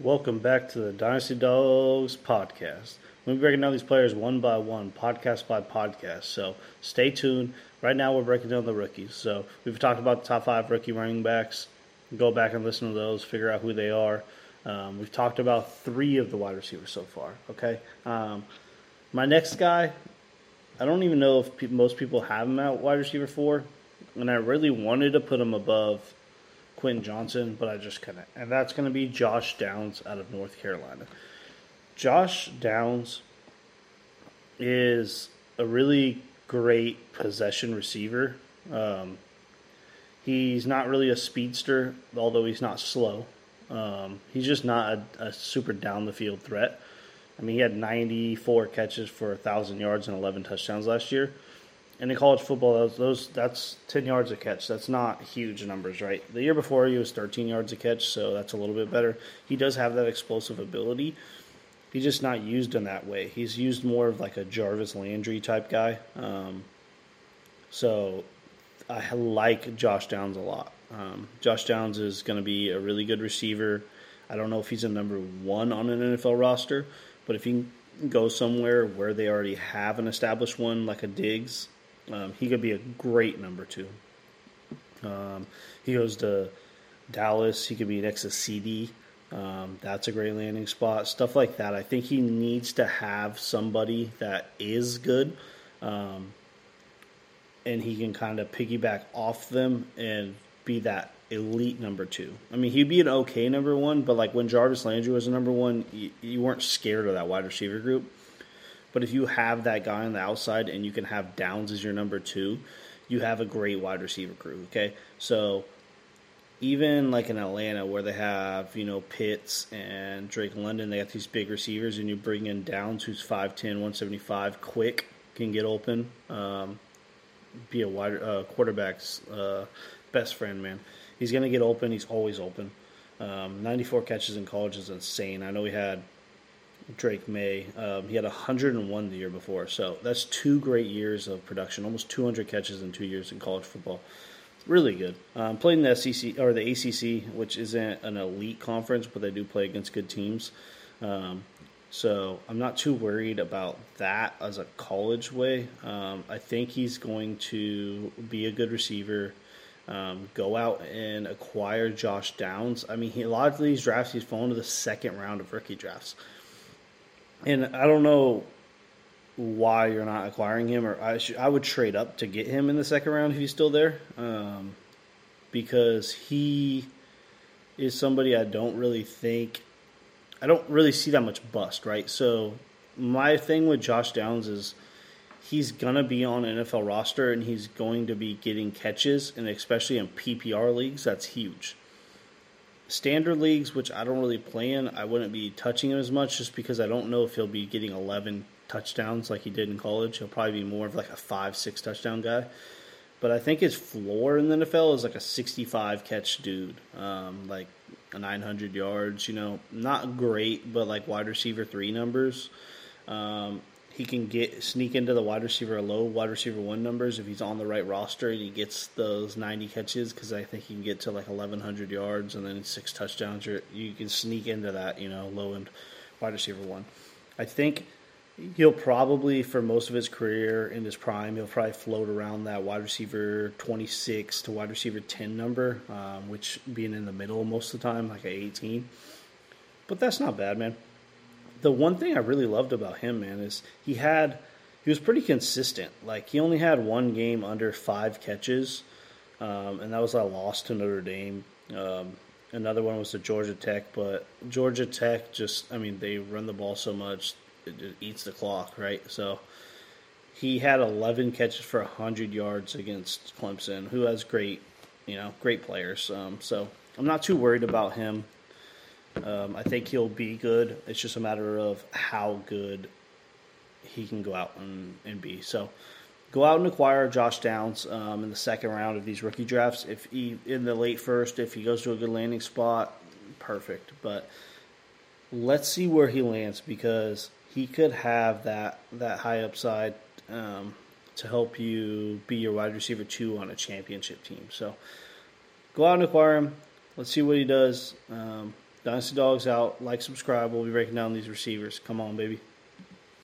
Welcome back to the Dynasty Dogs podcast. We'll be breaking down these players one by one, podcast by podcast. So stay tuned. Right now, we're breaking down the rookies. So we've talked about the top five rookie running backs. Go back and listen to those, figure out who they are. Um, we've talked about three of the wide receivers so far. Okay. Um, my next guy, I don't even know if pe- most people have him at wide receiver four, and I really wanted to put him above Quentin Johnston, but I just couldn't. And that's going to be Josh Downs out of North Carolina. Josh Downs is a really great possession receiver. Um, he's not really a speedster, although he's not slow. Um, he's just not a, a, super down the field threat. I mean, he had 94 catches for 1,000 yards and 11 touchdowns last year. And in college football, those, those that's 10 yards a catch. That's not huge numbers, right? The year before, he was 13 yards a catch, so that's a little bit better. He does have that explosive ability. He's just not used in that way. He's used more of like a Jarvis Landry type guy. Um, so I like Josh Downs a lot. Um, Josh Downs is going to be a really good receiver. I don't know if he's a number one on an NFL roster, but if he can go somewhere where they already have an established one, like a Diggs, um, he could be a great number two. Um, he goes to Dallas. He could be next to CD. Um, that's a great landing spot. Stuff like that. I think he needs to have somebody that is good, um, and he can kind of piggyback off them and be that elite number two. I mean, he'd be an okay number one, but like when Jarvis Landry was a number one, you, you weren't scared of that wide receiver group. But if you have that guy on the outside and you can have Downs as your number two, you have a great wide receiver crew. Okay, so even like in Atlanta where they have you know Pitts and Drake London, they got these big receivers, and you bring in Downs, who's 5'10", 175, quick, can get open, um, be a wide uh, quarterback's uh, best friend, man. He's gonna get open. He's always open. Um, 94 catches in college is insane. I know he had Drake Maye. Um, he had 101 the year before, so that's two great years of production. Almost 200 catches in two years in college football. Really good. Um, played in the SEC or the ACC, which isn't an elite conference, but they do play against good teams. Um, so I'm not too worried about that as a college way. Um, I think he's going to be a good receiver. Um, go out and acquire Josh Downs. I mean, he, a lot of these drafts he's fallen to the second round of rookie drafts and I don't know why you're not acquiring him, or I I would trade up to get him in the second round if he's still there, um, because he is somebody I don't really think I don't really see that much bust, right? So my thing with Josh Downs is he's gonna be on NFL roster and he's going to be getting catches, and especially in PPR leagues, that's huge standard leagues, which I don't really play in, I wouldn't be touching him as much just because I don't know if he'll be getting 11 touchdowns like he did in college. He'll probably be more of like a five, six touchdown guy. But I think his floor in the NFL is like a 65 catch dude, um, like 900 yards. You know, not great, but like wide receiver three numbers. Um, he can get sneak into the wide receiver low wide receiver one numbers if he's on the right roster and he gets those 90 catches because I think he can get to like 1100 yards and then six touchdowns. Or you can sneak into that, you know, low end wide receiver one. I think he'll probably for most of his career in his prime he'll probably float around that wide receiver 26 to wide receiver 10 number, um, which being in the middle most of the time, like a 18. But that's not bad, man the one thing I really loved about him, man, is he had he was pretty consistent. Like he only had one game under five catches, um, and that was a loss to Notre Dame. Um, another one was to Georgia Tech, but Georgia Tech just, I mean, they run the ball so much it, eats the clock, right? So he had 11 catches for 100 yards against Clemson, who has great, you know, great players. Um, so I'm not too worried about him. Um, I think he'll be good. It's just a matter of how good he can go out and, and be. So go out and acquire Josh Downs um, in the second round of these rookie drafts. If he in the late first, if he goes to a good landing spot, perfect. But let's see where he lands because he could have that that high upside um, to help you be your wide receiver two on a championship team. So go out and acquire him. Let's see what he does. Um, Dynasty Dogs out. Like, subscribe. We'll be breaking down these receivers. Come on, baby.